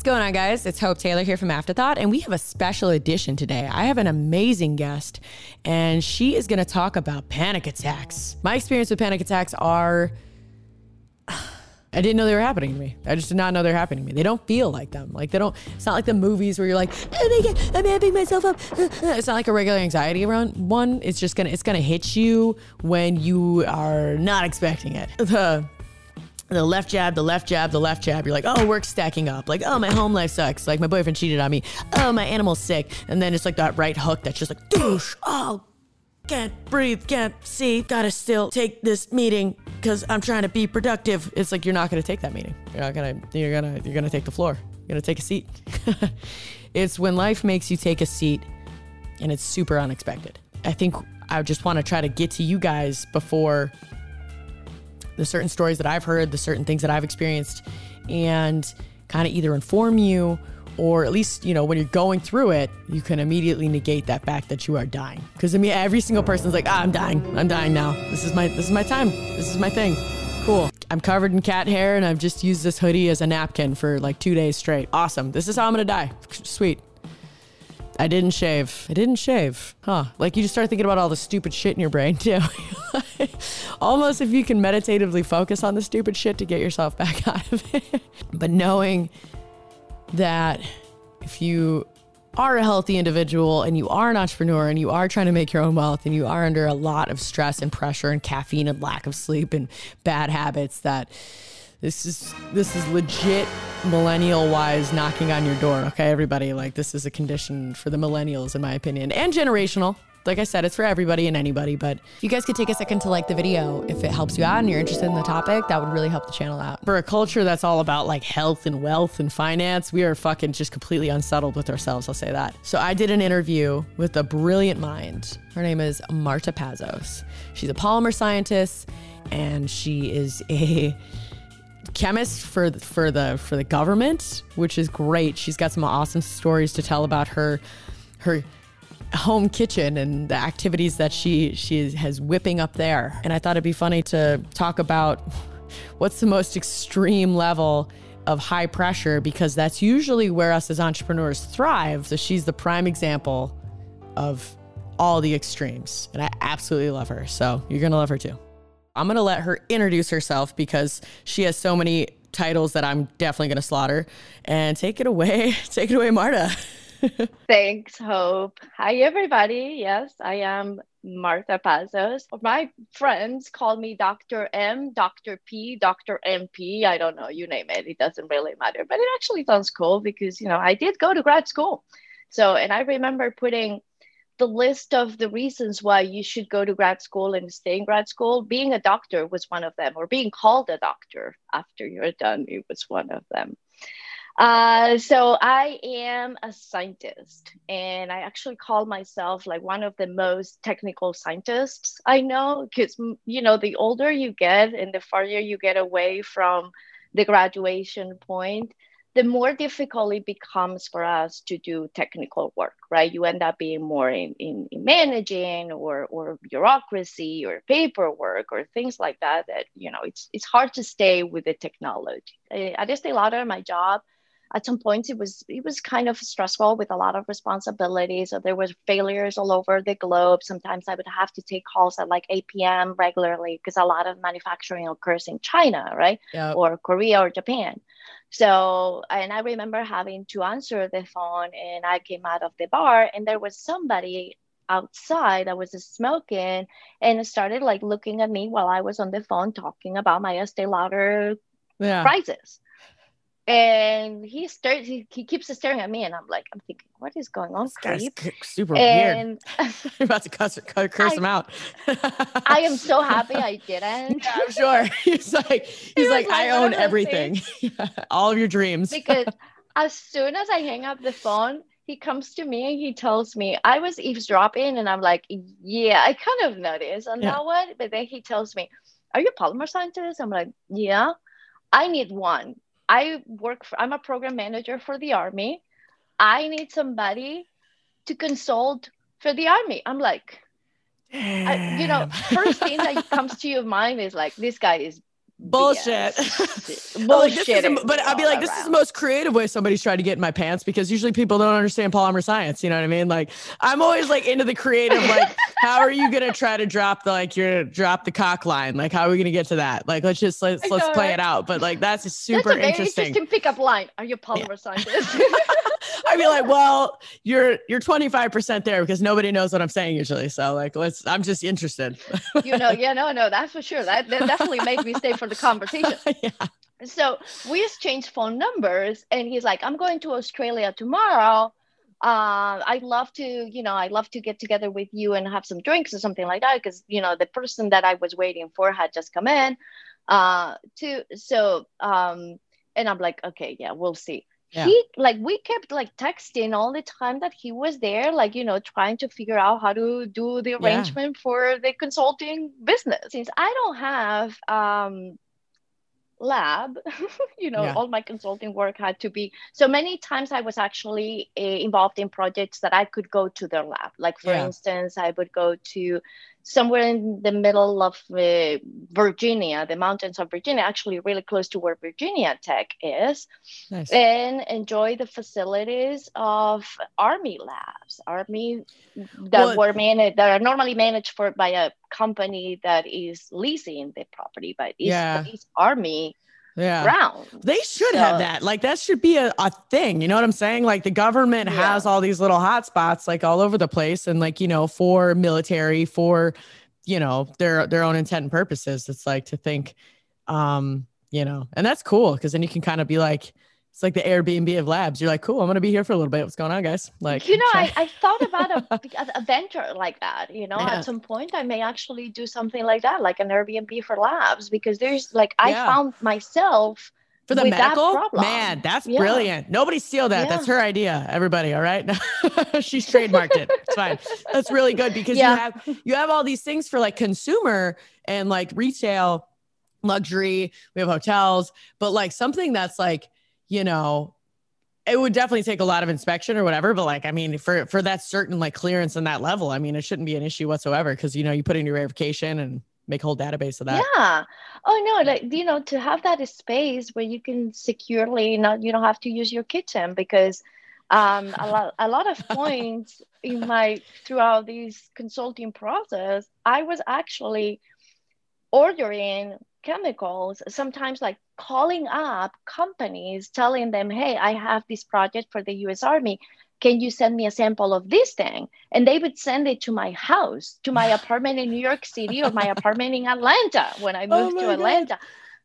What's going on, guys? It's Hope Taylor here from Afterthought, and we have a special edition today. I have an amazing guest, and she is going to talk about panic attacks. My experience with panic attacks are. I didn't know they were happening to me. I just did not know they're happening to me. They don't feel like them. Like they don't. It's not like the movies where you're like, oh my god, I'm amping myself up. It's not like a regular anxiety around one. It's just gonna. It's gonna hit you when you are not expecting it. The the left jab, the left jab, the left jab. You're like, oh, work's stacking up. Like, oh, my home life sucks. Like, my boyfriend cheated on me. Oh, my animal's sick. And then it's like that right hook that's just like, douche. Oh, can't breathe, can't see. Gotta still take this meeting because I'm trying to be productive. It's like you're not gonna take that meeting. You're not gonna. You're gonna. You're gonna take the floor. You're gonna take a seat. it's when life makes you take a seat, and it's super unexpected. I think I just want to try to get to you guys before the certain stories that I've heard, the certain things that I've experienced, and kind of either inform you or at least, you know, when you're going through it, you can immediately negate that fact that you are dying. Because I mean, every single person's like, ah, I'm dying. I'm dying now. This is my this is my time. This is my thing. Cool. I'm covered in cat hair and I've just used this hoodie as a napkin for like two days straight. Awesome. This is how I'm gonna die. Sweet. I didn't shave. I didn't shave. Huh. Like you just start thinking about all the stupid shit in your brain too. Almost if you can meditatively focus on the stupid shit to get yourself back out of it. but knowing that if you are a healthy individual and you are an entrepreneur and you are trying to make your own wealth and you are under a lot of stress and pressure and caffeine and lack of sleep and bad habits that this is this is legit millennial wise knocking on your door. Okay, everybody, like this is a condition for the millennials, in my opinion, and generational. Like I said, it's for everybody and anybody, but if you guys could take a second to like the video if it helps you out and you're interested in the topic, that would really help the channel out. For a culture that's all about like health and wealth and finance, we are fucking just completely unsettled with ourselves, I'll say that. So I did an interview with a brilliant mind. Her name is Marta Pazos. She's a polymer scientist and she is a chemist for for the for the government, which is great. She's got some awesome stories to tell about her her home kitchen and the activities that she she has whipping up there. And I thought it'd be funny to talk about what's the most extreme level of high pressure because that's usually where us as entrepreneurs thrive. So she's the prime example of all the extremes. And I absolutely love her. So you're going to love her too. I'm going to let her introduce herself because she has so many titles that I'm definitely going to slaughter. And take it away. Take it away, Marta. Thanks, Hope. Hi, everybody. Yes, I am Marta Pazos. My friends call me Dr. M, Dr. P, Dr. MP. I don't know, you name it. It doesn't really matter. But it actually sounds cool because, you know, I did go to grad school. So, and I remember putting the list of the reasons why you should go to grad school and stay in grad school, being a doctor was one of them, or being called a doctor after you're done, it was one of them. Uh, so I am a scientist, and I actually call myself like one of the most technical scientists I know, because you know the older you get and the farther you get away from the graduation point, the more difficult it becomes for us to do technical work, right? You end up being more in, in, in, managing or, or bureaucracy or paperwork or things like that, that, you know, it's, it's hard to stay with the technology. At Estee Lauder, my job, at some points it was it was kind of stressful with a lot of responsibilities. So there was failures all over the globe. Sometimes i would have to take calls at like 8 p.m regularly because a lot of manufacturing occurs in china right? Yep. or korea or japan. So, and I remember having to answer the phone, and I came out of the bar, and there was somebody outside that was smoking and started like looking at me while I was on the phone talking about my Estee Lauder yeah. crisis and he starts he, he keeps staring at me and i'm like i'm thinking what is going on creep? super and weird you're about to cuss, curse I, him out i am so happy i didn't yeah, i'm sure he's like he's he like, like i own everything all of your dreams because as soon as i hang up the phone he comes to me and he tells me I was eavesdropping and I'm like, yeah, I kind of noticed on yeah. that one. But then he tells me, Are you a polymer scientist? I'm like, Yeah, I need one. I work for, I'm a program manager for the army. I need somebody to consult for the army. I'm like, I, you know, first thing that comes to your mind is like, this guy is bullshit. bullshit. like, this is the- but I'd be like, this is the most creative way somebody's trying to get in my pants because usually people don't understand polymer science. You know what I mean? Like, I'm always like into the creative. Like, how are you gonna try to drop the like your drop the cock line? Like, how are we gonna get to that? Like, let's just let's let's play right? it out. But like, that's super That's a very interesting. interesting pickup line. Are you a polymer scientist? I'd be like, well, you're you're 25 percent there because nobody knows what I'm saying usually. So like, let's. I'm just interested. you know, yeah, no, no, that's for sure. That, that definitely made me stay for the conversation. yeah. So we exchanged phone numbers, and he's like, "I'm going to Australia tomorrow. Uh, I'd love to, you know, I'd love to get together with you and have some drinks or something like that, because you know the person that I was waiting for had just come in. Uh, to so um, and I'm like, okay, yeah, we'll see. Yeah. He like we kept like texting all the time that he was there, like you know, trying to figure out how to do the Yeah. arrangement for the consulting business. Since I don't have um lab you know Yeah. all my consulting work had to be so many times i was actually uh, involved in projects that i could go to their lab like for Yeah. instance i would go to somewhere in the middle of uh, virginia the mountains of virginia actually really close to where virginia tech is Nice. and enjoy the facilities of army labs army that Well- were managed that are normally managed for by a company that is leasing the property but it's, Yeah. it's army Yeah. ground They should have that. Like that should be a, a thing. You know what I'm saying? Like the government Yeah. has all these little hot spots like all over the place and like, you know, for military, for, you know, their their own intent and purposes. It's like to think um, you know, and that's cool because then you can kind of be like it's like the Airbnb of labs. You're like, cool, I'm gonna be here for a little bit. What's going on, guys? Like you know. I, I thought about a, a- venture like that you know Yeah. at some point i may actually do something like that like an airbnb for labs because there's like i Yeah. found myself for the with medical problem. man that's Yeah. brilliant nobody steal that that's her idea everybody all right she's trademarked it it's fine that's really good because Yeah. you have you have all these things for like consumer and like retail luxury we have hotels but like something that's like you know it would definitely take a lot of inspection or whatever but like i mean for for that certain like clearance and that level i mean it shouldn't be an issue whatsoever because you know you put in your verification and make a whole database of that Yeah. Oh no, like you know, to have that space where you can securely not you don't have to use your kitchen because um a lot a lot of points in my throughout these consulting process, I was actually ordering chemicals, sometimes like calling up companies telling them, Hey, I have this project for the US Army. Can you send me a sample of this thing? And they would send it to my house, to my apartment in New York City or my apartment in Atlanta when I Oh moved my to God. Atlanta.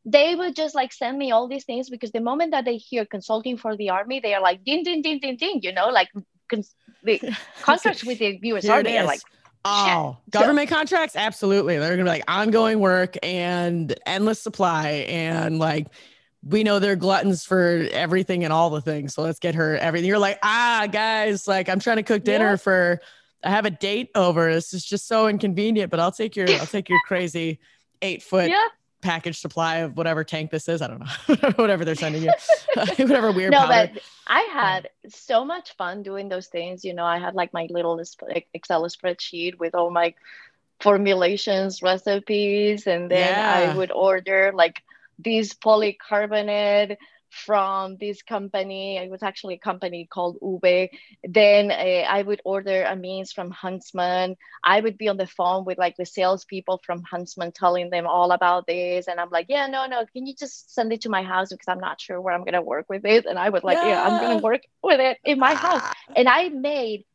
They would just like send me all these things because the moment that they hear consulting for the army, they are like ding ding ding ding ding, you know, like cons- the contracts with the US Here Army are like Oh, So- government contracts? Absolutely. They're gonna be like ongoing work and endless supply. And like we know they're gluttons for everything and all the things. So let's get her everything. You're like, ah, guys, like I'm trying to cook dinner Yeah. for I have a date over. This is just so inconvenient, but I'll take your I'll take your crazy eight foot yeah. Package supply of whatever tank this is. I don't know. whatever they're sending you. whatever weird no, powder. but I had so much fun doing those things. You know, I had like my little Excel spreadsheet with all my formulations, recipes, and then Yeah. I would order like these polycarbonate from this company. It was actually a company called Ube. Then uh, I would order amines from Huntsman. I would be on the phone with like the salespeople from Huntsman telling them all about this. And I'm like, yeah, no, no, can you just send it to my house because I'm not sure where I'm going to work with it. And I was like, yeah, I'm going to work with it in my house. And I made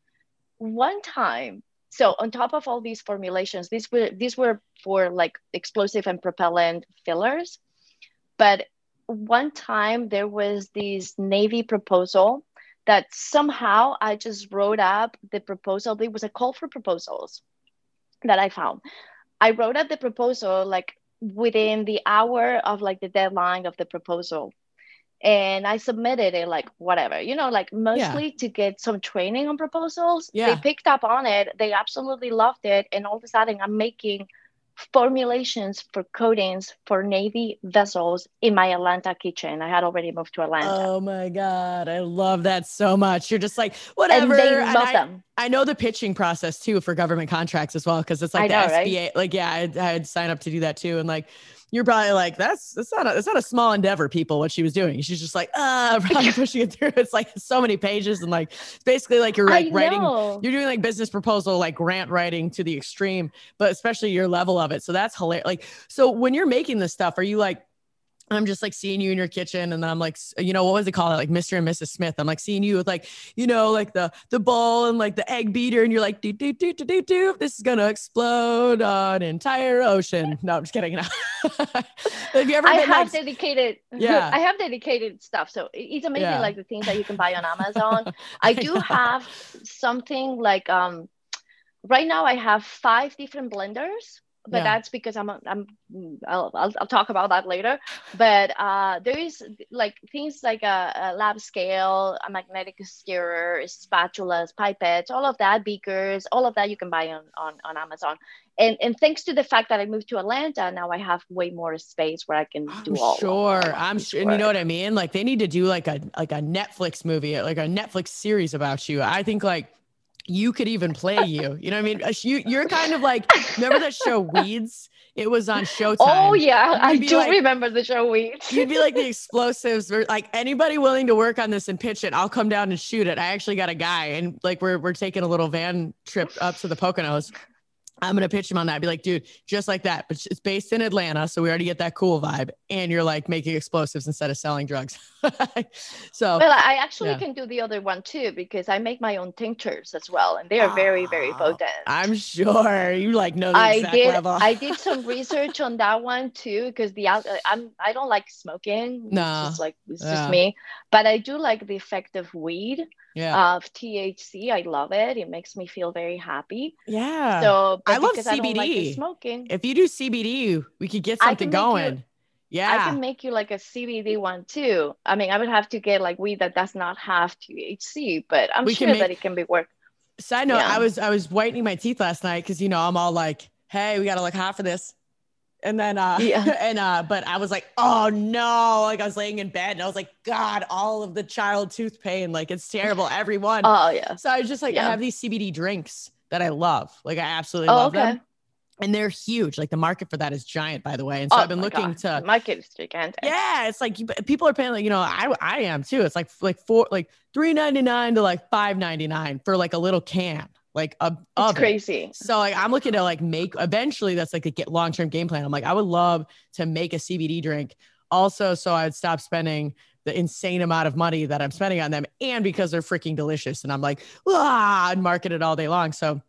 one time. So on top of all these formulations, these were these were for like explosive and propellant fillers. But one time there was this Navy proposal that somehow I just wrote up the proposal. It was a call for proposals that I found. I wrote up the proposal like within the hour of like the deadline of the proposal. And I submitted it like whatever, you know, like mostly to get some training on proposals. Yeah. They picked up on it. They absolutely loved it. And all of a sudden I'm making formulations for coatings for Navy vessels in my Atlanta kitchen. I had already moved to Atlanta. Oh my god, I love that so much. You're just like and whatever. they and love I, them. I know the pitching process too for government contracts as well because it's like I the know, right? SBA. Like yeah, I'd, I'd sign up to do that too, and like you're probably like, that's that's not a that's not a small endeavor, people. What she was doing, she's just like, ah, probably pushing it through. It's like so many pages and like basically like you're like writing, you're doing like business proposal, like grant writing to the extreme, but especially your level of it. So that's hilarious. Like, so when you're making this stuff, are you like I'm just like seeing you in your kitchen, and then I'm like, you know, what was it called? Like Mr. and Mrs. Smith. I'm like seeing you with like, you know, like the the bowl and like the egg beater, and you're like, do do do do do do. This is gonna explode on entire ocean. No, I'm just kidding. have you ever? I have like, dedicated. Yeah, I have dedicated stuff. So it's amazing, yeah. like the things that you can buy on Amazon. I do have something like um, right now I have five different blenders but yeah. that's because I'm I'm I'll, I'll, I'll talk about that later. But uh, there is like things like a, a, lab scale, a magnetic stirrer, spatulas, pipettes, all of that, beakers, all of that you can buy on on, on Amazon. And and thanks to the fact that I moved to Atlanta, now I have way more space where I can do I'm all. Sure, I'm sure, and you know what I mean. Like they need to do like a like a Netflix movie, like a Netflix series about you. I think like you could even play you. You know what I mean? Uh, you you're kind of like remember that show Weeds? It was on Showtime. Oh yeah, I do like, remember the show Weeds. you'd be like the explosives, or like anybody willing to work on this and pitch it. I'll come down and shoot it. I actually got a guy, and like we're we're taking a little van trip up to the Poconos, I'm gonna pitch him on that. I'd be like, dude, just like that, but it's based in Atlanta, so we already get that cool vibe, and you're like making explosives instead of selling drugs. so, well, I actually yeah. can do the other one too because I make my own tinctures as well, and they are very, very ah, potent. I'm sure you like know I did, level. I did some research on that one too because the uh, I'm I don't like smoking. No, it's just like it's yeah. just me, but I do like the effect of weed yeah. of THC. I love it. It makes me feel very happy. Yeah. So I love CBD. I like smoking. If you do CBD, we could get something going. You, yeah. I can make you like a CBD one too. I mean, I would have to get like weed that does not have THC, but I'm we sure make, that it can be worked. Side note, yeah. I was I was whitening my teeth last night because you know I'm all like, hey, we gotta look hot for this. And then uh yeah. and uh but I was like, oh no, like I was laying in bed and I was like, God, all of the child tooth pain, like it's terrible, everyone. oh yeah. So I was just like, yeah. I have these CBD drinks that I love. Like I absolutely oh, love okay. them. And they're huge. Like the market for that is giant, by the way. And so oh, I've been looking God. to the market is gigantic. Yeah, it's like people are paying like you know I I am too. It's like like four like three ninety nine to like five ninety nine for like a little can like a it's crazy. So like I'm looking to like make eventually that's like a get long term game plan. I'm like I would love to make a CBD drink also so I'd stop spending the insane amount of money that I'm spending on them and because they're freaking delicious and I'm like ah and market it all day long. So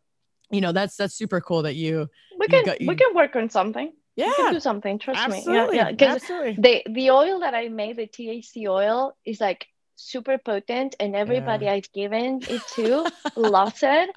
you know that's that's super cool that you we can you you, we can work on something. Yeah, can do something. Trust absolutely, me. Yeah, yeah. Absolutely. The the oil that I made, the THC oil, is like super potent and everybody yeah. I've given it to loves it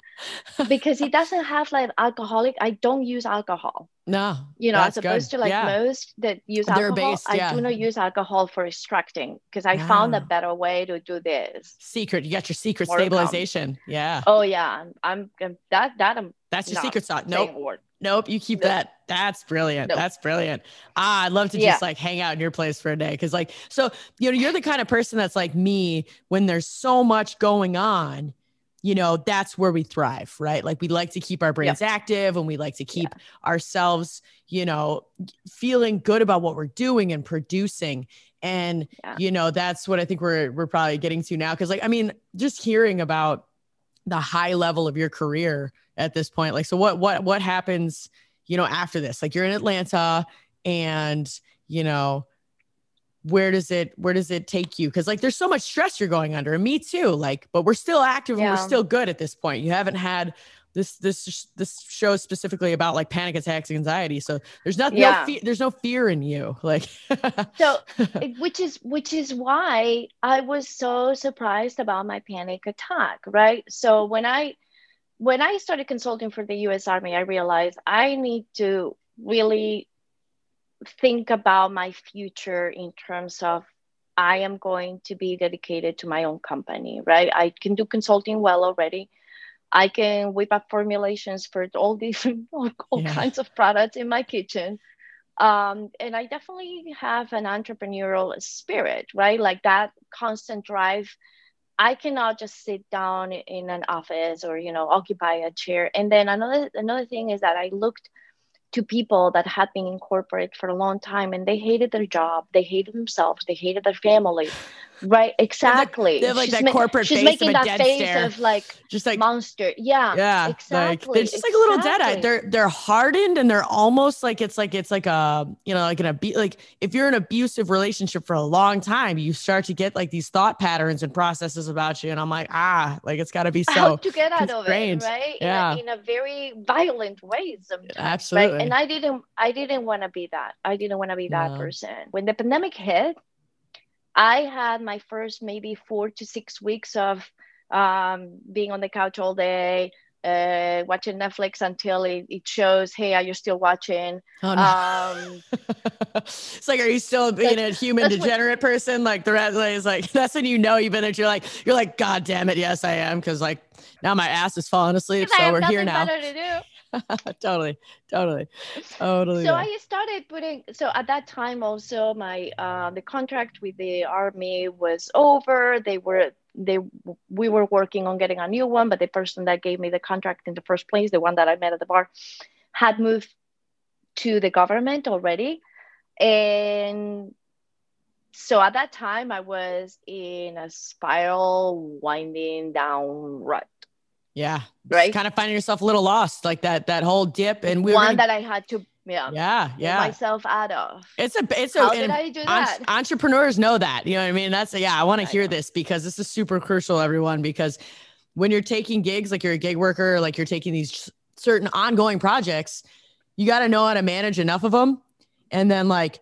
because it doesn't have like alcoholic. I don't use alcohol. No. You know, as opposed good. to like yeah. most that use They're alcohol, based, yeah. I do not use alcohol for extracting because I found a better way to do this. Secret. You got your secret More stabilization. Yeah. Oh yeah. I'm, I'm that that I'm that's your secret sauce. Nope. Nope, you keep that. That's brilliant. Nope. That's brilliant. Ah, I'd love to just yeah. like hang out in your place for a day. Cause like, so you know, you're the kind of person that's like me when there's so much going on, you know, that's where we thrive, right? Like we like to keep our brains yep. active and we like to keep yeah. ourselves, you know, feeling good about what we're doing and producing. And yeah. you know, that's what I think we're we're probably getting to now. Cause like, I mean, just hearing about the high level of your career at this point? Like so what what what happens you know after this? Like you're in atlanta and you know where does it where does it take you? Because like there's so much stress you're going under and me too like but we're still active yeah. and we're still good at this point. You haven't had this this this show is specifically about like panic attacks and anxiety so there's not yeah. no fear there's no fear in you like so which is which is why i was so surprised about my panic attack right so when i when I started consulting for the US Army, I realized I need to really think about my future in terms of I am going to be dedicated to my own company, right? I can do consulting well already. I can whip up formulations for all different, all, yeah. kinds of products in my kitchen. Um, and I definitely have an entrepreneurial spirit, right? Like that constant drive I cannot just sit down in an office or you know occupy a chair. And then another another thing is that I looked to people that had been in corporate for a long time and they hated their job, they hated themselves, they hated their family. Right, exactly. They have like, they have like that ma- corporate she's face making that face stare. of like just like monster. Yeah, yeah, exactly. Like, they're just exactly. like a little dead eye. They're they're hardened and they're almost like it's like it's like a you know like an abu- like if you're in an abusive relationship for a long time, you start to get like these thought patterns and processes about you. And I'm like ah, like it's got to be so how to get out of it, right? Yeah, in a, in a very violent way sometimes. Absolutely. Right? And I didn't I didn't want to be that. I didn't want to be that person. When the pandemic hit I had my first maybe four to six weeks of um, being on the couch all day, uh, watching Netflix until it, it, shows, hey, are you still watching? Oh, no. um, it's like, are you still being like, a human degenerate what, person? Like the rest is like, that's when you know you've been there. You're like, you're like, God damn it. Yes, I am. Cause like now my ass is falling asleep. So we're here now. totally, totally, totally. So I started putting. So at that time, also my uh, the contract with the army was over. They were they we were working on getting a new one, but the person that gave me the contract in the first place, the one that I met at the bar, had moved to the government already, and so at that time I was in a spiral winding down rut yeah. Right. Kind of finding yourself a little lost, like that that whole dip. And we one gonna, that I had to yeah yeah yeah myself out of. It's a it's a how did I do that? entrepreneurs know that. You know what I mean? That's a, yeah. I want to hear know. this because this is super crucial, everyone. Because when you're taking gigs, like you're a gig worker, like you're taking these certain ongoing projects, you got to know how to manage enough of them, and then like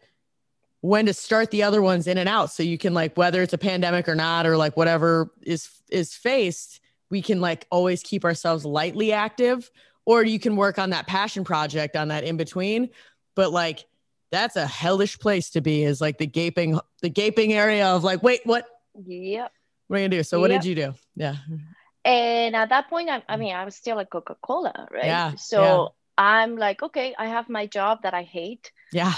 when to start the other ones in and out so you can like whether it's a pandemic or not or like whatever is is faced we can like always keep ourselves lightly active or you can work on that passion project on that in between. But like that's a hellish place to be is like the gaping the gaping area of like wait what? Yep. What are you gonna do? So what yep. did you do? Yeah. And at that point I, I mean i was still at coca-cola right? Yeah so yeah. i'm like okay i have my job that i hate. Yeah.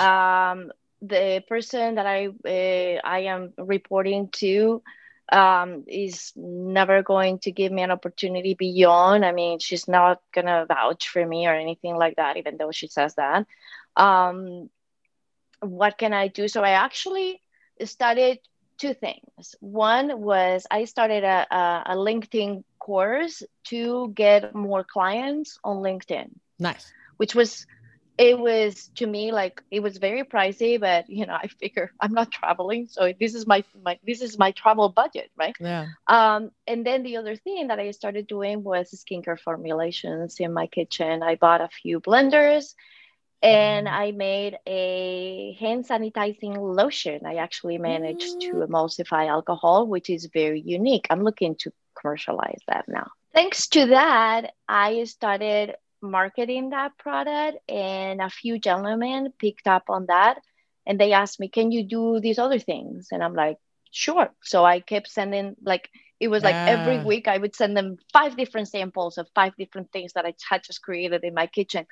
Um the person that i uh, i am reporting to um, is never going to give me an opportunity beyond. I mean, she's not gonna vouch for me or anything like that, even though she says that. Um, what can I do? So I actually studied two things. One was I started a, a, a LinkedIn course to get more clients on LinkedIn. Nice. Which was it was to me like it was very pricey but you know i figure i'm not traveling so this is my, my this is my travel budget right? Yeah. Um and then the other thing that i started doing was skincare formulations in my kitchen. I bought a few blenders and mm. i made a hand sanitizing lotion. I actually managed mm. to emulsify alcohol which is very unique. I'm looking to commercialize that now. Thanks to that i started marketing that product and a few gentlemen picked up on that and they asked me can you do these other things? And i'm like sure. So i kept sending like it was like every week i would send them five different samples of five different things that i had just created in my kitchen.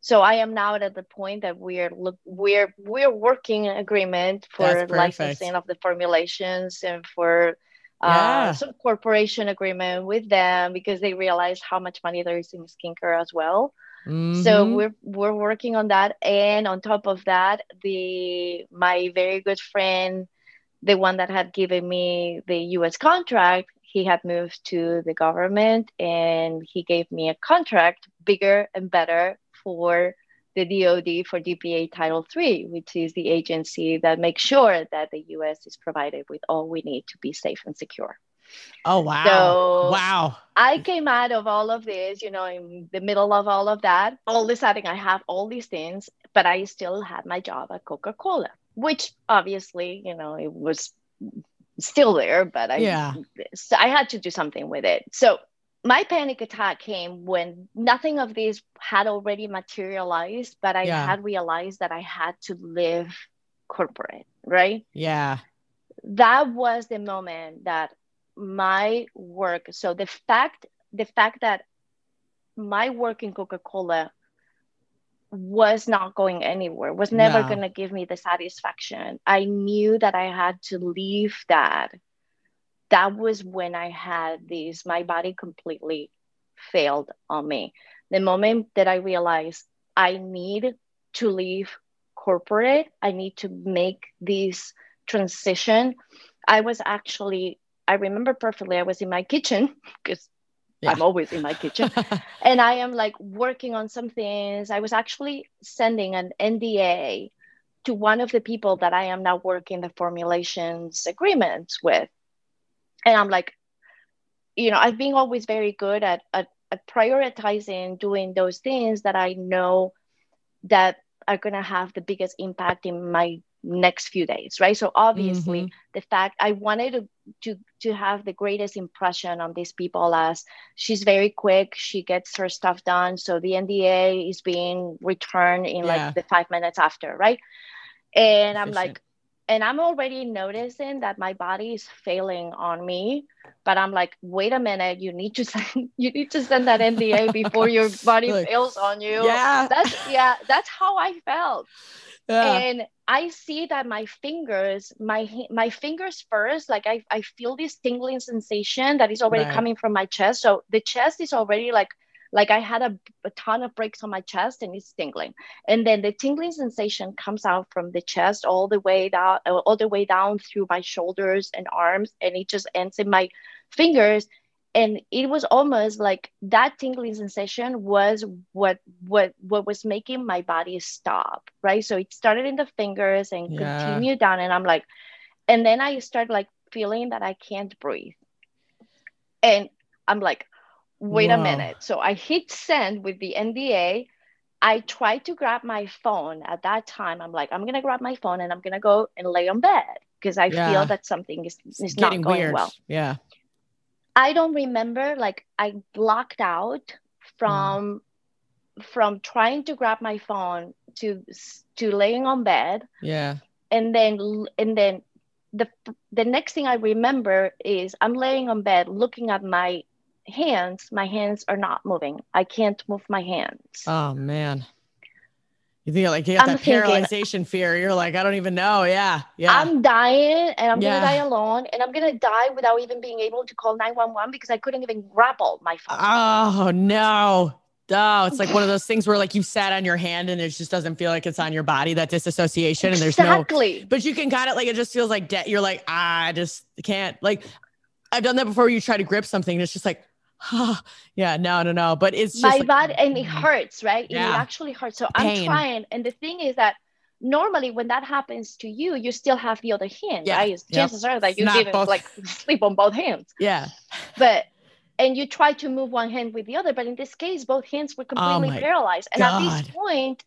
So i am now at the point that we're look we're we're working agreement for licensing of the formulations and for yeah. uh, some corporation agreement with them because they realize how much money there is in skincare as well. Mm-hmm. So we're we're working on that, and on top of that, the my very good friend, the one that had given me the U.S. contract, he had moved to the government, and he gave me a contract bigger and better for the DoD for DPA Title III, which is the agency that makes sure that the US is provided with all we need to be safe and secure. Oh, wow. So wow. I came out of all of this, you know, in the middle of all of that. All of a sudden, I have all these things, but I still had my job at Coca Cola, which obviously, you know, it was still there, but I, yeah. I had to do something with it. So my panic attack came when nothing of this had already materialized, but I yeah. had realized that I had to live corporate, right? Yeah. That was the moment that my work, so the fact the fact that my work in Coca-Cola was not going anywhere, was never no. going to give me the satisfaction. I knew that I had to leave that that was when I had these, my body completely failed on me. The moment that I realized I need to leave corporate. I need to make this transition. I was actually, I remember perfectly, I was in my kitchen because yeah. I'm always in my kitchen. and I am like working on some things. I was actually sending an NDA to one of the people that I am now working the formulations agreements with. And I'm like, you know, I've been always very good at, at, at prioritizing doing those things that I know that are going to have the biggest impact in my next few days right so obviously mm-hmm. the fact i wanted to, to to have the greatest impression on these people as she's very quick she gets her stuff done so the nda is being returned in yeah. like the five minutes after right and i'm like and i'm already noticing that my body is failing on me but i'm like wait a minute you need to send you need to send that nda before your body like, fails on you yeah that's yeah that's how i felt yeah. and i see that my fingers my my fingers first like i, I feel this tingling sensation that is already right. coming from my chest so the chest is already like like I had a, a ton of breaks on my chest and it's tingling. And then the tingling sensation comes out from the chest all the way down, all the way down through my shoulders and arms, and it just ends in my fingers. And it was almost like that tingling sensation was what what what was making my body stop, right? So it started in the fingers and yeah. continued down, and I'm like, and then I started like feeling that I can't breathe, and I'm like, wait Whoa. a minute. So I hit send with the NDA. I tried to grab my phone at that time. I'm like, I'm gonna grab my phone and I'm gonna go and lay on bed because I yeah. feel that something is, is not going weird. well. Yeah. I don't remember like I blocked out from mm. from trying to grab my phone to to laying on bed. Yeah. And then and then the the next thing I remember is I'm laying on bed looking at my hands, my hands are not moving. I can't move my hands. Oh man. You think like you got I'm that thinking, paralyzation fear. You're like, I don't even know. Yeah. Yeah. I'm dying and I'm yeah. gonna die alone and I'm gonna die without even being able to call 911 because I couldn't even grapple my phone. Oh no. Oh, it's like one of those things where like you sat on your hand and it just doesn't feel like it's on your body, that disassociation. And there's no exactly. no but you can kind of like it just feels like debt. You're like, ah, I just can't like I've done that before you try to grip something and it's just like yeah, no, no, no. But it's my like, body and it mm. hurts, right? Yeah. It actually hurts. So Pain. I'm trying. And the thing is that normally when that happens to you, you still have the other hand, yeah. right? Chances yep. are that you didn't both. like sleep on both hands. Yeah. But and you try to move one hand with the other, but in this case, both hands were oh completely oh paralyzed. And God. at this point,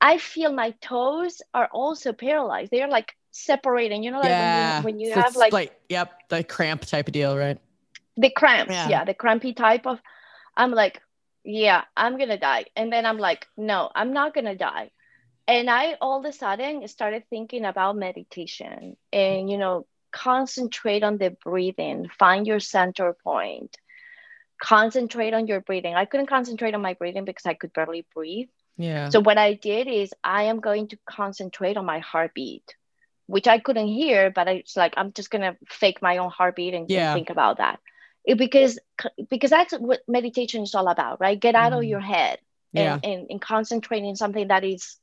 I feel my toes are also paralyzed. They're like separating, you know, like yeah. when you, when you so have like, like, yep, the cramp type of deal, right? The cramps yeah. yeah the crampy type of i'm like yeah i'm gonna die. And then i'm like no i'm not gonna die. And i all of a sudden started thinking about meditation and you know concentrate on the breathing find your center point concentrate on your breathing. I couldn't concentrate on my breathing because i could barely breathe. Yeah. So what i did is i am going to concentrate on my heartbeat which i couldn't hear but it's like i'm just gonna fake my own heartbeat and, yeah. and think about that it, because because that's what meditation is all about right get out mm. of your head and, yeah. and, and concentrate in something that is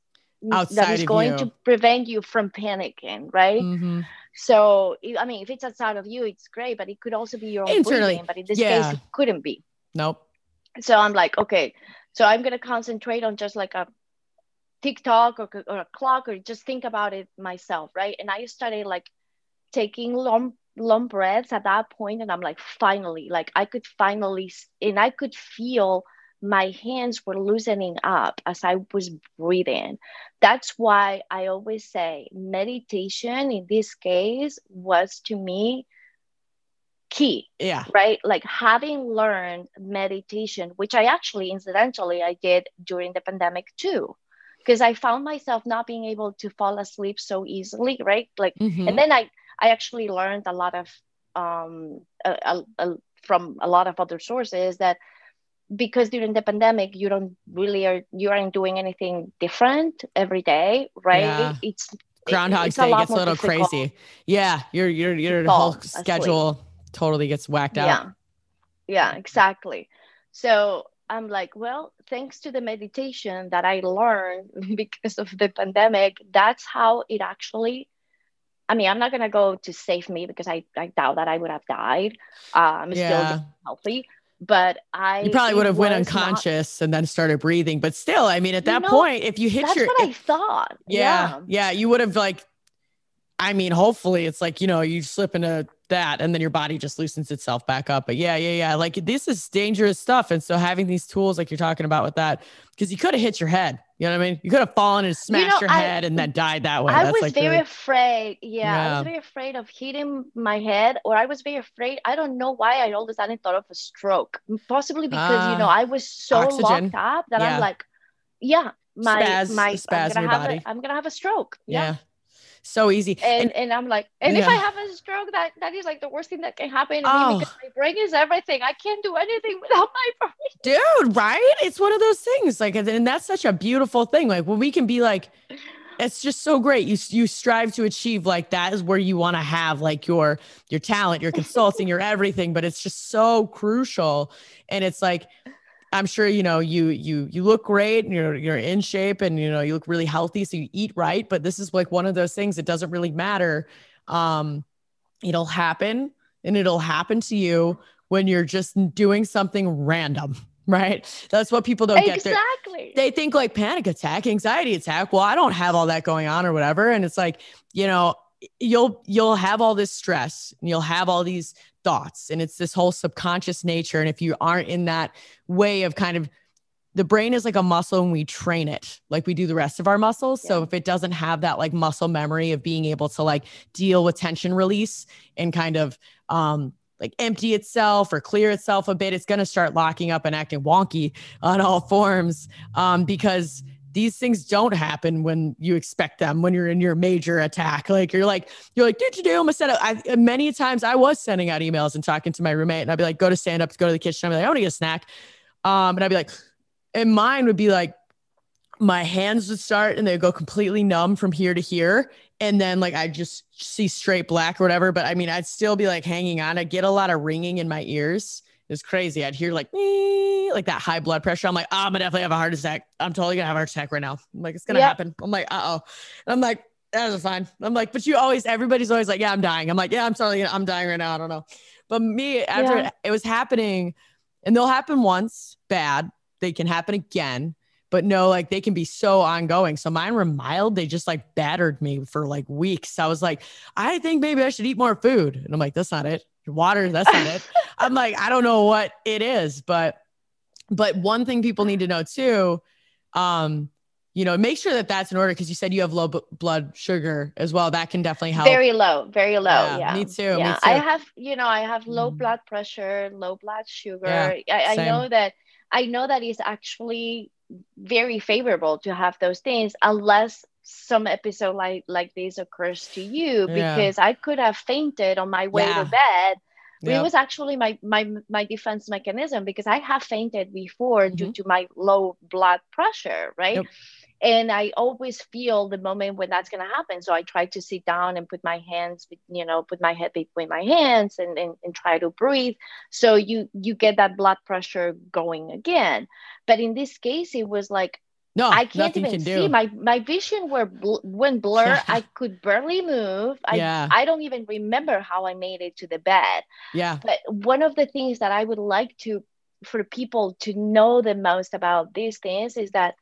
Outside that is going you. to prevent you from panicking right mm-hmm. so i mean if it's outside of you it's great but it could also be your own Internally, breathing, but in this yeah. case it couldn't be nope so i'm like okay so i'm going to concentrate on just like a tiktok or, or a clock or just think about it myself right and i started like taking long long breaths at that point and i'm like finally like i could finally and i could feel my hands were loosening up as i was breathing. That's why i always say meditation in this case was to me key yeah. right? Like having learned meditation which i actually incidentally i did during the pandemic too because i found myself not being able to fall asleep so easily right? Like mm-hmm. and then i I actually learned a lot of um, a, a, from a lot of other sources that because during the pandemic you don't really are you aren't doing anything different every day, right? Yeah. It's Groundhog Day gets a little crazy. Yeah, your your your whole schedule asleep. totally gets whacked out. Yeah, yeah, exactly. So I'm like, well, thanks to the meditation that I learned because of the pandemic, that's how it actually. I mean, I'm not gonna go to save me because I, I doubt that I would have died. Uh, I'm yeah. still healthy, but I you probably would have went unconscious not, and then started breathing. But still, I mean, at that know, point, if you hit your that's your, what I thought. Yeah, yeah, yeah, you would have like. I mean, hopefully, it's like you know, you slip into that and then your body just loosens itself back up. But yeah, yeah, yeah. Like this is dangerous stuff. And so having these tools like you're talking about with that, because you could have hit your head. You know what I mean? You could have fallen and smashed you know, your I, head and then died that way. I That's was like very really... afraid. Yeah, yeah, I was very afraid of hitting my head, or I was very afraid. I don't know why I all of a sudden thought of a stroke. Possibly because uh, you know I was so oxygen. locked up that yeah. I'm like, yeah, my Spaz, my I'm gonna, have a, I'm gonna have a stroke. yeah. yeah so easy. And, and, and I'm like, and yeah. if I have a stroke, that that is like the worst thing that can happen to oh. me because my brain is everything. I can't do anything without my brain. Dude, right? It's one of those things. Like, and that's such a beautiful thing. Like when we can be like, it's just so great. You you strive to achieve like that is where you want to have like your your talent, your consulting, your everything. But it's just so crucial. And it's like I'm sure you know you you you look great and you're you're in shape and you know you look really healthy so you eat right but this is like one of those things it doesn't really matter um it'll happen and it'll happen to you when you're just doing something random right that's what people don't exactly. get exactly they think like panic attack anxiety attack well I don't have all that going on or whatever and it's like you know you'll you'll have all this stress and you'll have all these thoughts and it's this whole subconscious nature and if you aren't in that way of kind of the brain is like a muscle and we train it like we do the rest of our muscles yeah. so if it doesn't have that like muscle memory of being able to like deal with tension release and kind of um like empty itself or clear itself a bit it's going to start locking up and acting wonky on all forms um because these things don't happen when you expect them when you're in your major attack. Like you're like you're like did you do i'm set up I, many times i was sending out emails and talking to my roommate and i'd be like go to stand up go to the kitchen i'd be like i want to get a snack um and i'd be like and mine would be like my hands would start and they'd go completely numb from here to here and then like i just see straight black or whatever but i mean i'd still be like hanging on. I get a lot of ringing in my ears it's crazy. I'd hear like me, like that high blood pressure. I'm like, oh, I'm gonna definitely have a heart attack. I'm totally gonna have a heart attack right now. I'm like, it's gonna yep. happen. I'm like, uh oh. And I'm like, that's fine. I'm like, but you always, everybody's always like, yeah, I'm dying. I'm like, yeah, I'm totally, I'm dying right now. I don't know. But me, after yeah. it was happening, and they'll happen once bad, they can happen again. But no, like they can be so ongoing. So mine were mild. They just like battered me for like weeks. I was like, I think maybe I should eat more food. And I'm like, that's not it water that's not it i'm like i don't know what it is but but one thing people need to know too um you know make sure that that's in order because you said you have low b- blood sugar as well that can definitely help very low very low yeah, yeah. me too yeah me too. i have you know i have low mm. blood pressure low blood sugar yeah, I, I know that i know that is actually very favorable to have those things unless some episode like like this occurs to you because yeah. I could have fainted on my way yeah. to bed. Yep. It was actually my my my defense mechanism because I have fainted before mm-hmm. due to my low blood pressure, right? Yep. And I always feel the moment when that's gonna happen. So I try to sit down and put my hands, you know, put my head between my hands and, and, and try to breathe. So you you get that blood pressure going again. But in this case, it was like no, I can't even can see. My my vision were bl- went blur. I could barely move. I yeah. I don't even remember how I made it to the bed. Yeah. But one of the things that I would like to for people to know the most about these things is that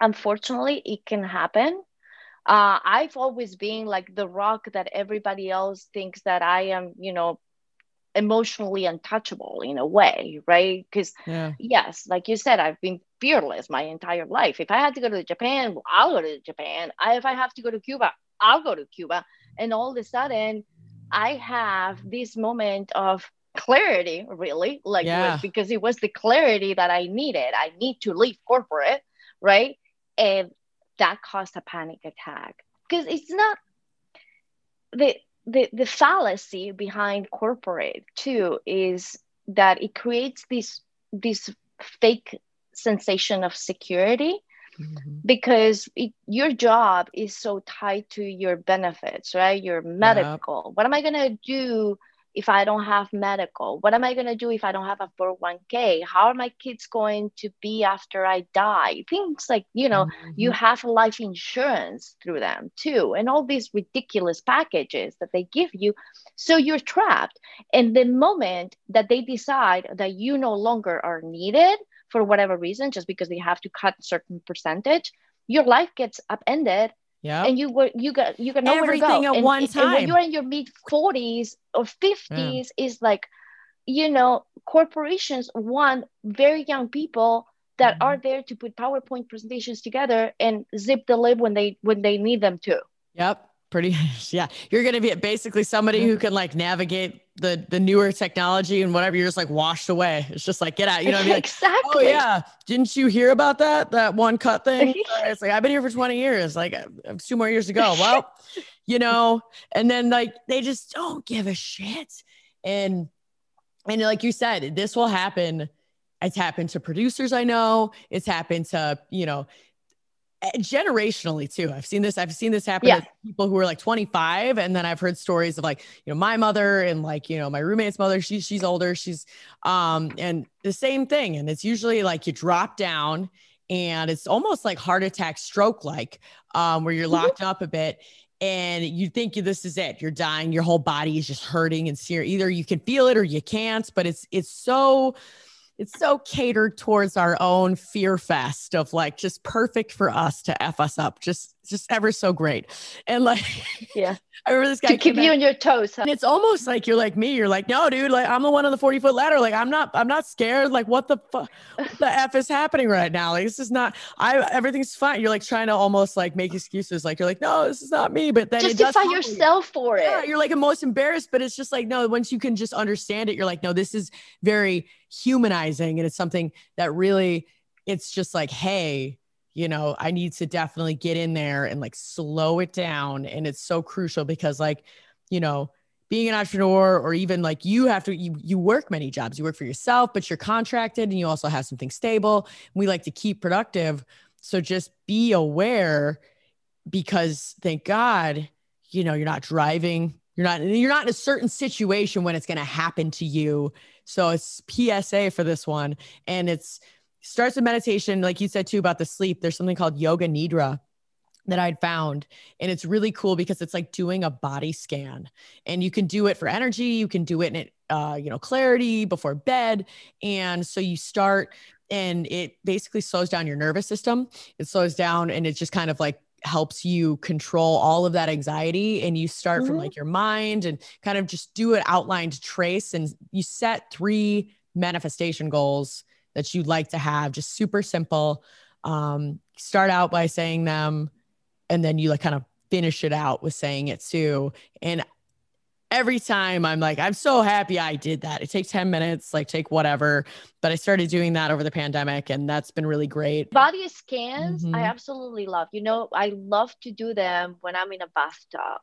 unfortunately it can happen. Uh, I've always been like the rock that everybody else thinks that I am, you know, emotionally untouchable in a way, right? Because yeah. yes, like you said, I've been fearless my entire life. If I had to go to Japan, I'll go to Japan. I, if I have to go to Cuba, I'll go to Cuba. And all of a sudden, I have this moment of clarity, really, like yeah. because it was the clarity that I needed. I need to leave corporate, right? And that caused a panic attack because it's not the the the fallacy behind corporate too is that it creates this this fake sensation of security mm-hmm. because it, your job is so tied to your benefits right your medical yep. what am i going to do if I don't have medical? What am I going to do if I don't have a 401k? How are my kids going to be after I die? Things like, you know, mm-hmm. you have life insurance through them too, and all these ridiculous packages that they give you. So you're trapped. And the moment that they decide that you no longer are needed for whatever reason, just because they have to cut a certain percentage, your life gets upended yeah. And you were you got you got nowhere everything to go. at and, one time. And when you're in your mid 40s or 50s, yeah. is like, you know, corporations want very young people that mm-hmm. are there to put PowerPoint presentations together and zip the lib when they when they need them to. Yep pretty yeah you're going to be basically somebody who can like navigate the the newer technology and whatever you're just like washed away. It's just like get out you know like, oh, exactly. oh yeah. Didn't you hear about that that one cut thing? Uh, it's like i've been here for 20 years like uh, uh, two more years to go well you know and then like they just don't give a shit. And and like you said this will happen. It's happened to producers i know. It's happened to you know generationally too i've seen this i've seen this happen yeah. to people who are like 25 and then i've heard stories of like you know my mother and like you know my roommate's mother she's she's older she's um and the same thing and it's usually like you drop down and it's almost like heart attack stroke like um where you're mm-hmm. locked mm-hmm. up a bit and you think this is it you're dying your whole body is just hurting and sear either you can feel it or you can't but it's it's so it's so catered towards our own fear fest of like just perfect for us to f us up just just ever so great. And like yeah. I remember this guy to keep you on your toes huh? and it's almost like you're like me. You're like no dude like i'm the one on the 40 foot ladder. Like i'm not i'm not scared. Like what the fuck the f is happening right now? Like this is not i everything's fine. You're like trying to almost like make excuses. Like you're like no this is not me. But then justify yourself for it. Yeah you're like most embarrassed but it's just like no once you can just understand it you're like no this is very humanizing. And it's something that really it's just like hey you know i need to definitely get in there and like slow it down and it's so crucial because like you know being an entrepreneur or even like you have to you, you work many jobs. You work for yourself but you're contracted and you also have something stable. We like to keep productive. So just be aware because thank god you know you're not driving. You're not you're not in a certain situation when it's going to happen to you. So it's psa for this one and it's starts with meditation like you said too about the sleep there's something called yoga nidra that I'd found. And it's really cool because it's like doing a body scan and you can do it for energy. You can do it in it, uh, you know, clarity before bed. And so you start and it basically slows down your nervous system. It slows down and it just kind of like helps you control all of that anxiety and you start mm-hmm. from like your mind and kind of just do an outlined trace and you set three manifestation goals that you'd like to have just super simple um, start out by saying them and then you like kind of finish it out with saying it too and every time I'm like, I'm so happy I did that. It takes 10 minutes, like take whatever. But I started doing that over the pandemic and that's been really great. Body scans, mm-hmm. I absolutely love. You know, I love to do them when I'm in a bathtub.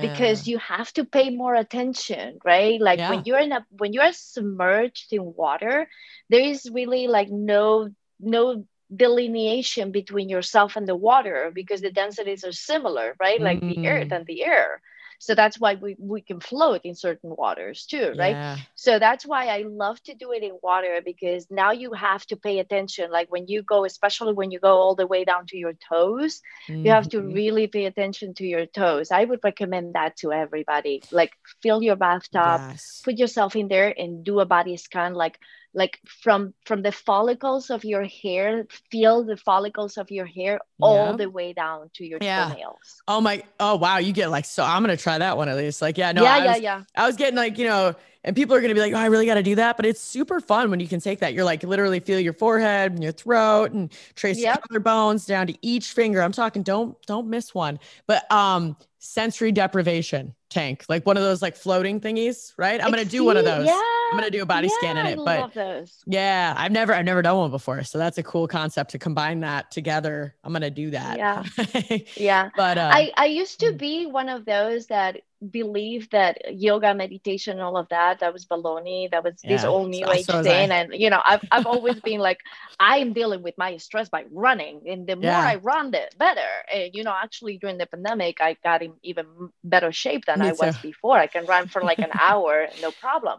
Because you have to pay more attention, right? Like yeah. when you're in a when you're submerged in water, there is really like no no delineation between yourself and the water because the densities are similar, right? Like mm. the earth and the air so that's why we, we can float in certain waters too right yeah. so that's why i love to do it in water because now you have to pay attention like when you go especially when you go all the way down to your toes mm-hmm. you have to mm-hmm. really pay attention to your toes i would recommend that to everybody like fill your bathtub yes. put yourself in there and do a body scan like like from from the follicles of your hair feel the follicles of your hair yeah. all the way down to your yeah. toenails. Oh my oh wow you get like so i'm gonna try that one at least. Like yeah no yeah I yeah was, yeah. I was getting like you know and people are gonna be like oh i really gotta do that but it's super fun when you can take that. You're like literally feel your forehead and your throat and trace yep. your bones down to each finger. I'm talking don't don't miss one. But um sensory deprivation tank, like one of those like floating thingies, right? I'm gonna do one of those. Yeah, I'm gonna do a body yeah, scan in it. I but those. yeah, I've never I've never done one before. So that's a cool concept to combine that together. I'm gonna do that. Yeah. yeah. But uh, I, I used to mm. be one of those that believe that yoga, meditation, all of that, that was baloney. That was this Yeah, old new so- age so thing. I. And, you know, I've, I've always been like, I'm dealing with my stress by running. And the more I run, the better. And, you know, actually during the pandemic, I got in even better shape than Me I was before. I can run for like an hour, no problem.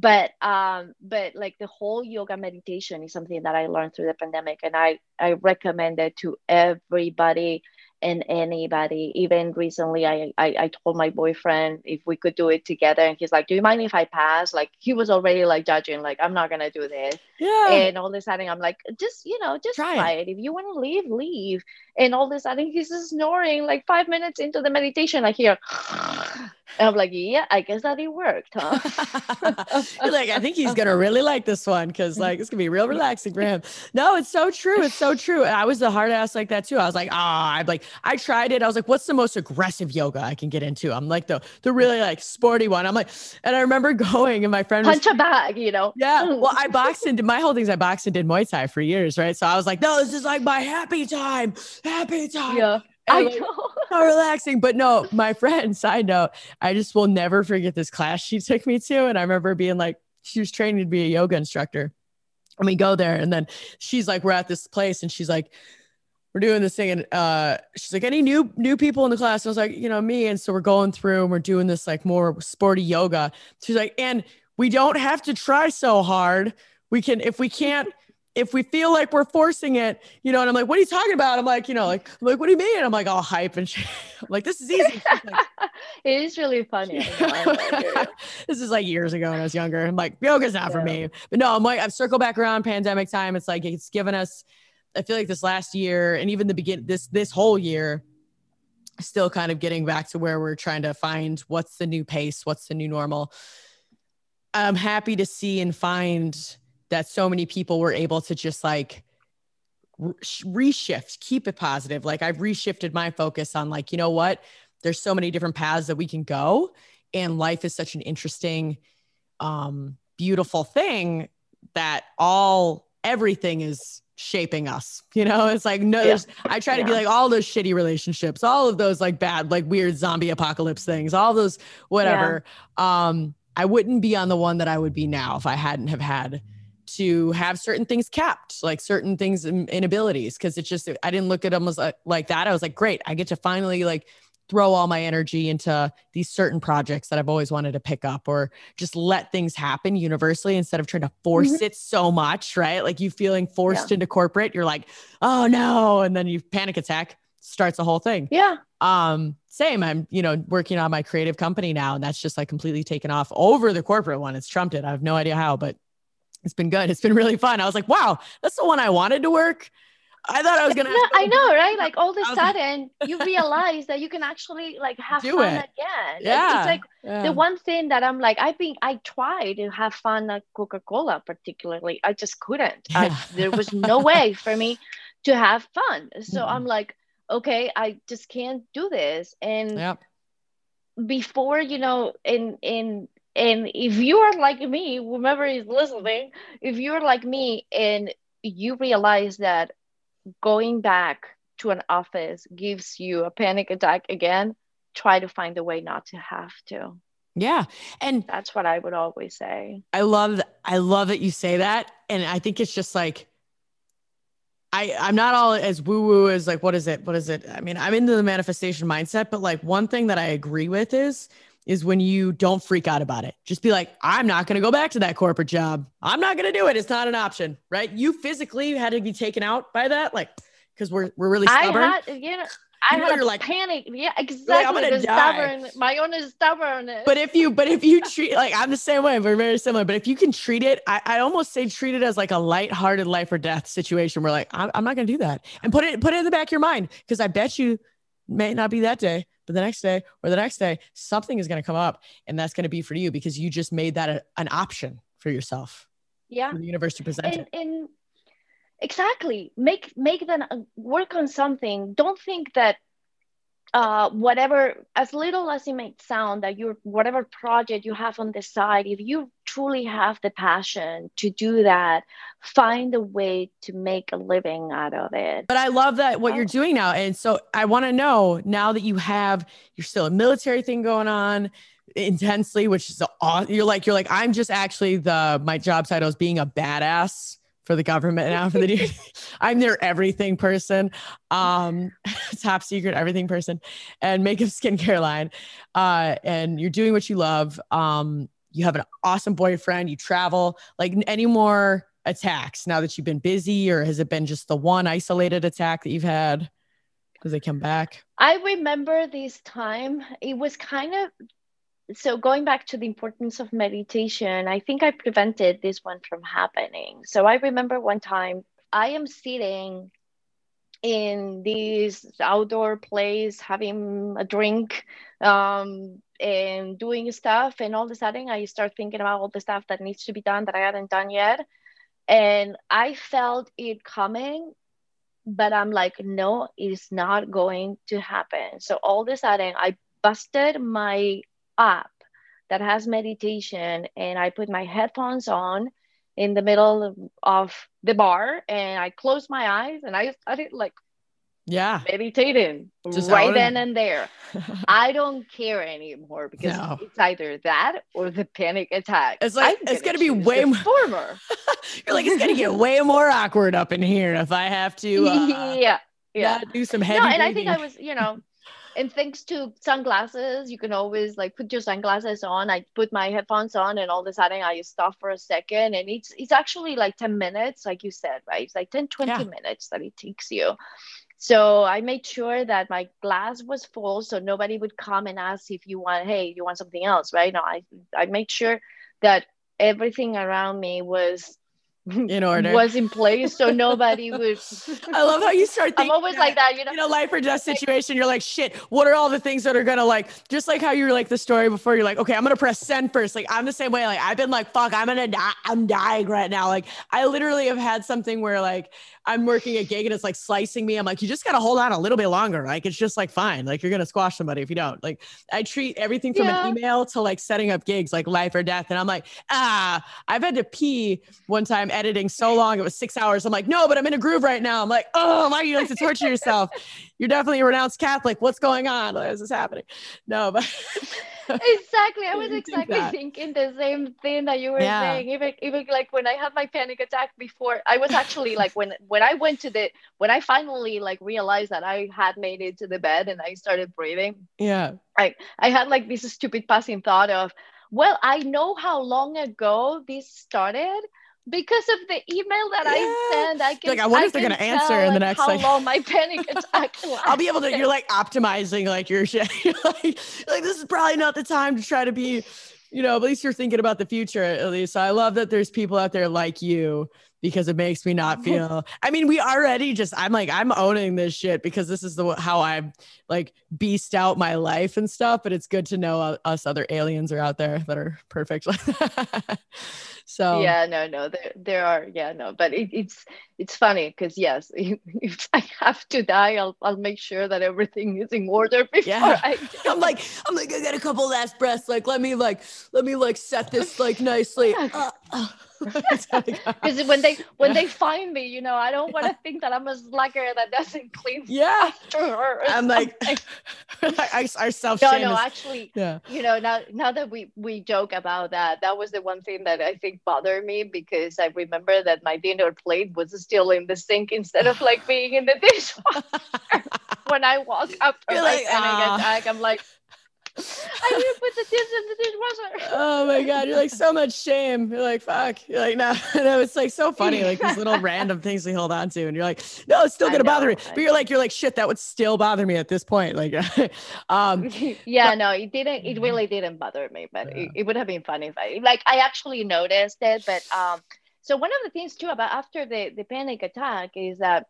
But um, but like the whole yoga meditation is something that I learned through the pandemic, and I I recommend it to everybody and anybody. Even recently, I, I I told my boyfriend if we could do it together, and he's like, "Do you mind if I pass?" Like he was already like judging, like I'm not gonna do this. Yeah. And all of a sudden, I'm like, just you know, just Try try, it. it. If you want to leave, leave. And all of a sudden, he's just snoring. Like five minutes into the meditation, I hear, and I'm like, yeah, I guess that it worked, huh? Like, I think he's gonna really like this one because like it's gonna be real relaxing for him. No, it's so true. It's so true. And I was the hard ass like that too. I was like, ah, I'm like, I tried it. I was like, what's the most aggressive yoga I can get into? I'm like the the really like sporty one. I'm like, and I remember going and my friend was Punch a bag, you know. yeah. Well, I boxed and did my whole thing is I boxed and did Muay Thai for years, right? So I was like, no, this is like my happy time, happy time. yeah. I like, know. so relaxing. But no, my friend, side note, I just will never forget this class she took me to. And I remember being like, she was training to be a yoga instructor. And we go there, and then she's like, we're at this place, and she's like, we're doing this thing, and uh, she's like, any new new people in the class? And I was like, you know, me. And so we're going through and we're doing this like more sporty yoga. She's like, and we don't have to try so hard. We can, if we can't, if we feel like we're forcing it, you know, and I'm like, what are you talking about? I'm like, you know, like, I'm like, what do you mean? I'm like, all hype and shit. I'm like, this is easy. Like, it is really funny. I know, I know, I hear you. this is like years ago when I was younger. I'm like, yoga's not for me. But no, I'm like, I've circled back around pandemic time. It's like it's given us, I feel like this last year and even the begin this this whole year, still kind of getting back to where we're trying to find what's the new pace, what's the new normal. I'm happy to see and find that so many people were able to just like reshift, keep it positive. Like I've reshifted my focus on like, you know what? There's so many different paths that we can go and life is such an interesting um beautiful thing that all everything is shaping us you know it's like no Yeah. i try to be like all those shitty relationships all of those like bad like weird zombie apocalypse things all those whatever um i wouldn't be on the one that i would be now if i hadn't have had to have certain things capped like certain things and inabilities because it's just i didn't look at them as like, like that i was like great i get to finally like throw all my energy into these certain projects that I've always wanted to pick up or just let things happen universally instead of trying to force it so much, right? Like you feeling forced into corporate, you're like, oh no. And then you panic attack starts the whole thing. Yeah. Um, same. I'm, you know, working on my creative company now, and that's just like completely taken off over the corporate one. It's trumped it. I have no idea how, but it's been good. It's been really fun. I was like, wow, that's the one I wanted to work. I thought I was gonna. No, I know, right? Like all of a sudden, you realize that you can actually like have fun it. again. Like, Yeah. It's like Yeah. the one thing that I'm like, I've been, I tried to have fun at Coca Cola, particularly. I just couldn't. Yeah. I, there was no way for me to have fun. So Mm-mm. I'm like, okay, I just can't do this. And Yep. before, you know, in, in, and if you are like me, whomever is listening, if you're like me and you realize that going back to an office gives you a panic attack again, try to find a way not to have to. Yeah. And That's what I would always say. I love I love that you say that. And I think it's just like I I'm not all as woo woo as like what is it? What is it? I mean, I'm into the manifestation mindset, but like one thing that I agree with is is when you don't freak out about it. Just be like, I'm not going to go back to that corporate job. I'm not going to do it. It's not an option, right? You physically had to be taken out by that like cuz we're we're really stubborn. I stubborn. had, you know, I You know, had like, panic. Yeah, exactly. die. stubborn, my own is stubbornness. but if you but if you treat like i'm the same way we're very similar but if you can treat it i, I almost say treat it as like a lighthearted life or death situation where like i'm, I'm not going to do that and put it put it in the back of your mind because i bet you may not be that day but the next day or the next day something is going to come up and that's going to be for you because you just made that a, an option for yourself. Yeah. for the universe to present and, it. and exactly make make them uh, work on something. Don't think that uh whatever as little as it may sound that your whatever project you have on the side if you truly have the passion to do that, find a way to make a living out of it. But I love that what you're oh. doing now. And so I want to know now that you have, you're still a military thing going on intensely, which is awesome. You're like, you're like, I'm just actually the, my job title is being a badass for the government now for the I'm their everything person. Um top secret everything person and makeup skincare line. Uh and you're doing what you love. Um you have an awesome boyfriend, you travel. Like any more attacks now that you've been busy or has it been just the one isolated attack that you've had? Does it come back? I remember this time. It was kind of so going back to the importance of meditation, I think I prevented this one from happening. So I remember one time I am sitting in this outdoor place having a drink um, and doing stuff and all of a sudden i start thinking about all the stuff that needs to be done that i hadn't done yet. And i felt it coming but i'm like no it's not going to happen. So all of a sudden i busted my app that has meditation and I put my headphones on in the middle of the bar and I closed my eyes and I started like yeah meditating Just right then and there. I don't care anymore because no. it's either that or the panic attack. It's like I'm it's gonna, gonna be way more former. You're like it's gonna get way more awkward up in here if I have to uh, yeah yeah do some heavy. No, and I think I was you know and thanks to sunglasses, you can always like put your sunglasses on. I put my headphones on, and all of a sudden I stop for a second, and it's it's actually like 10 minutes, like you said, right? It's like 10, 20 yeah. minutes that it takes you. So I made sure that my glass was full, so nobody would come and ask if you want, hey, you want something else, right? No, I I made sure that everything around me was in order was in place so nobody would i love how you start i'm always that, like that you know in a life or death situation you're like shit what are all the things that are gonna like just like how you're like the story before you're like okay i'm gonna press send first like i'm the same way like i've been like fuck i'm gonna die i'm dying right now like i literally have had something where like I'm working a gig and it's like slicing me. I'm like, you just got to hold on a little bit longer. Like, it's just like, fine. Like, you're going to squash somebody if you don't. Like, I treat everything from yeah. an email to like setting up gigs, like life or death. And I'm like, ah, I've had to pee one time editing so long. It was six hours. I'm like, no, but I'm in a groove right now. I'm like, oh, why do you like to torture yourself? You're definitely a renounced Catholic. What's going on? Why is this happening? No, but. exactly. I was exactly think thinking the same thing that you were yeah. saying. Even even like when I had my panic attack before, I was actually like when when I went to the when I finally like realized that I had made it to the bed and I started breathing. Yeah. Like I had like this stupid passing thought of, well, I know how long ago this started because of the email that yeah. I send, I can like I wonder I if they're gonna answer in the next how like long my panic attack I'll be able to. You're like optimizing like your shit. You're like, like this is probably not the time to try to be, you know. At least you're thinking about the future. At least I love that there's people out there like you because it makes me not feel I mean we already just I'm like I'm owning this shit because this is the how I'm like beast out my life and stuff but it's good to know us other aliens are out there that are perfect So yeah, no, no, there there are yeah, no, but it, it's it's funny because yes, if, if, I have to die, I'll I'll make sure that everything is in order before yeah. I. I'm like I'm like I got a couple last breaths. Like let me like let me like set this like nicely. Uh, uh. Because when they when they find me, you know, I don't want to think that I'm a slacker that doesn't clean yeah. after her. I'm like, I, our self No, no, actually, yeah. You know, now now that we we joke about that, that was the one thing that I think bothered me because I remember that my dinner plate was still in the sink instead of like being in the dishwasher. when I walk up to my like, attack, I'm like. I didn't put the dishes in the dishwasher. oh my god, you're like so much shame. You're like fuck. You're like no, no. It's like so funny, like these little random things we hold on to, and you're like, no, it's still gonna know, bother me. But you're like, you're like, shit, that would still bother me at this point. Like, um, yeah, but- no, it didn't. It really didn't bother me, but yeah. it, it would have been funny if I like. I actually noticed it, but um. So one of the things too about after the the panic attack is that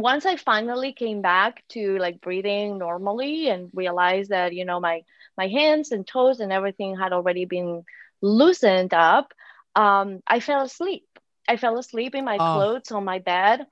once I finally came back to like breathing normally and realized that you know my my hands and toes and everything had already been loosened up, um, I fell asleep. I fell asleep in my oh. clothes on my bed.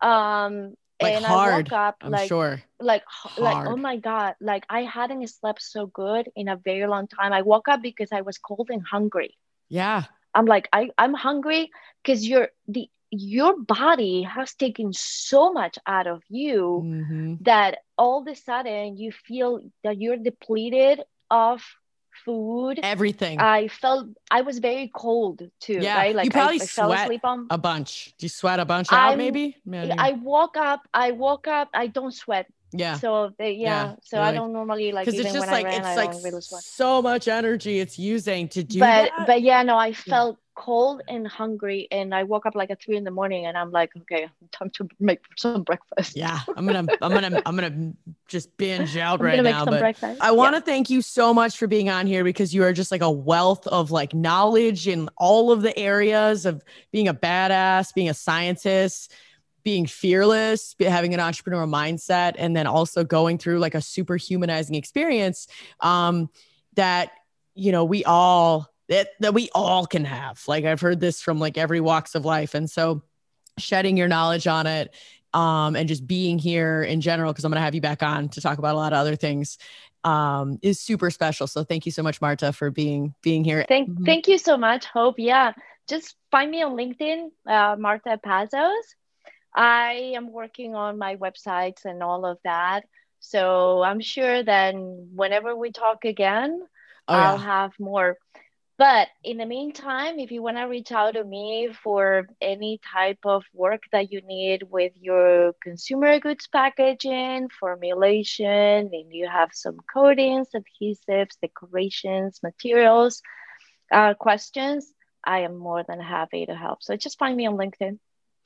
Um, like and hard, I woke up I'm like sure. like hard. like oh my god, like I hadn't slept so good in a very long time. I woke up because I was cold and hungry. Yeah. I'm like, I, I'm hungry because you're the your body has taken so much out of you Mm-hmm. that all of a sudden you feel that you're depleted of food. Everything. I felt I was very cold too, Yeah, right? you probably I, I fell sweat asleep on a bunch. Do you sweat a bunch I'm- maybe? Yeah. I woke up, I woke up, I don't sweat. yeah. So they, yeah, Yeah, so you're I don't normally like Because it's just when like ran, it's like really so much energy it's using to do but that. but yeah no i felt cold and hungry and i woke up like at three in the morning and i'm like okay time to make some breakfast yeah, I'm gonna I'm gonna I'm gonna just binge out i'm right now. But breakfast I want to thank you so much for being on here because you are just like a wealth of like knowledge in all of the areas of being a badass, being a scientist, being fearless, having an entrepreneurial mindset, and then also going through like a super humanizing experience um, that you know we all that that we all can have. Like I've heard this from like every walks of life, and so shedding your knowledge on it um, and just being here in general, because I'm going to have you back on to talk about a lot of other things, um, is super special. So thank you so much, Marta, for being being here. thank Mhm. thank you so much hope yeah just find me on linkedin uh, marta pazos i am working on my websites and all of that so i'm sure then whenever we talk again Oh I'll have more. But in the meantime, if you want to reach out to me for any type of work that you need with your consumer goods packaging, formulation, and you have some coatings, adhesives, decorations, materials, uh, questions, I am more than happy to help. So just find me on LinkedIn.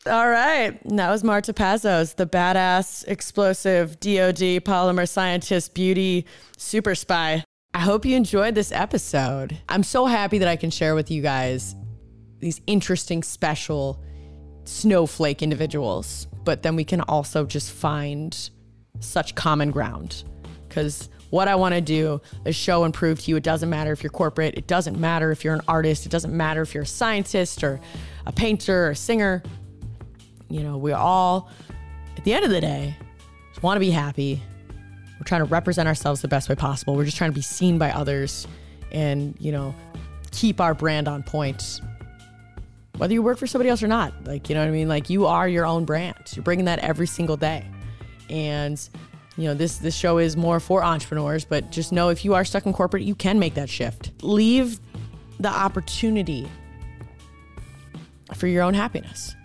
All right. And that was Marta Pazos, the badass, explosive DoD polymer scientist, beauty super spy. I hope you enjoyed this episode. I'm so happy that I can share with you guys these interesting, special snowflake individuals, but then we can also just find such common ground. Because what I want to do is show and prove to you it doesn't matter if you're corporate, it doesn't matter if you're an artist, it doesn't matter if you're a scientist or a painter or a singer. You know, we all, at the end of the day, want to be happy. We're trying to represent ourselves the best way possible. We're just trying to be seen by others and, you know, keep our brand on point. Whether you work for somebody else or not. Like, you know what I mean? Like you are your own brand. You're bringing that every single day. And you know, this this show is more for entrepreneurs, but just know if you are stuck in corporate, you can make that shift. Leave the opportunity for your own happiness.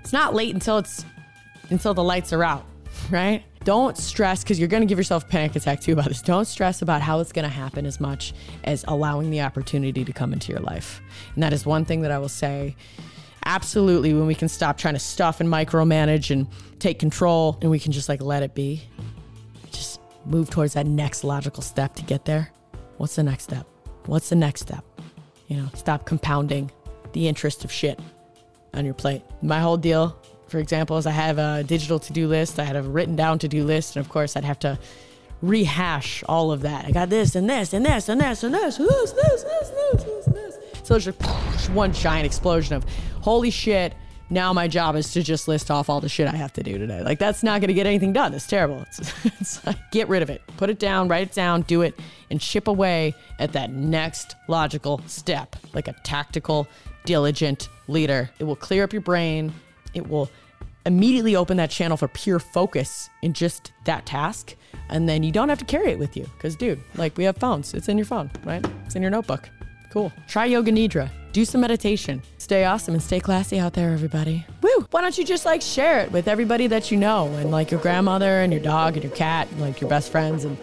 It's not late until it's until the lights are out, right? Don't stress because you're going to give yourself a panic attack too about this. Don't stress about how it's going to happen as much as allowing the opportunity to come into your life. And that is one thing that I will say absolutely when we can stop trying to stuff and micromanage and take control and we can just like let it be. Just move towards that next logical step to get there. What's the next step? What's the next step? You know, stop compounding the interest of shit on your plate. My whole deal, for example, is I have a digital to do list. I had a written down to do list. And of course, I'd have to rehash all of that. I got this and this and this and this and this, this, this, this, this, this, this. So it's just one giant explosion of holy shit. Now my job is to just list off all the shit I have to do today. Like that's not going to get anything done. It's terrible. It's, it's like, get rid of it. Put it down, write it down, do it, and chip away at that next logical step, like a tactical, diligent leader. It will clear up your brain. It will immediately open that channel for pure focus in just that task. And then you don't have to carry it with you. Because, dude, like we have phones, it's in your phone, right? It's in your notebook. Cool. Try Yoga Nidra. Do some meditation. Stay awesome and stay classy out there, everybody. Woo! Why don't you just like share it with everybody that you know and like your grandmother and your dog and your cat and like your best friends and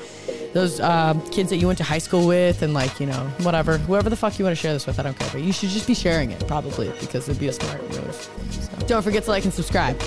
those um, kids that you went to high school with and like, you know, whatever. Whoever the fuck you want to share this with, I don't care. But you should just be sharing it probably because it'd be a smart move. So don't forget to like and subscribe.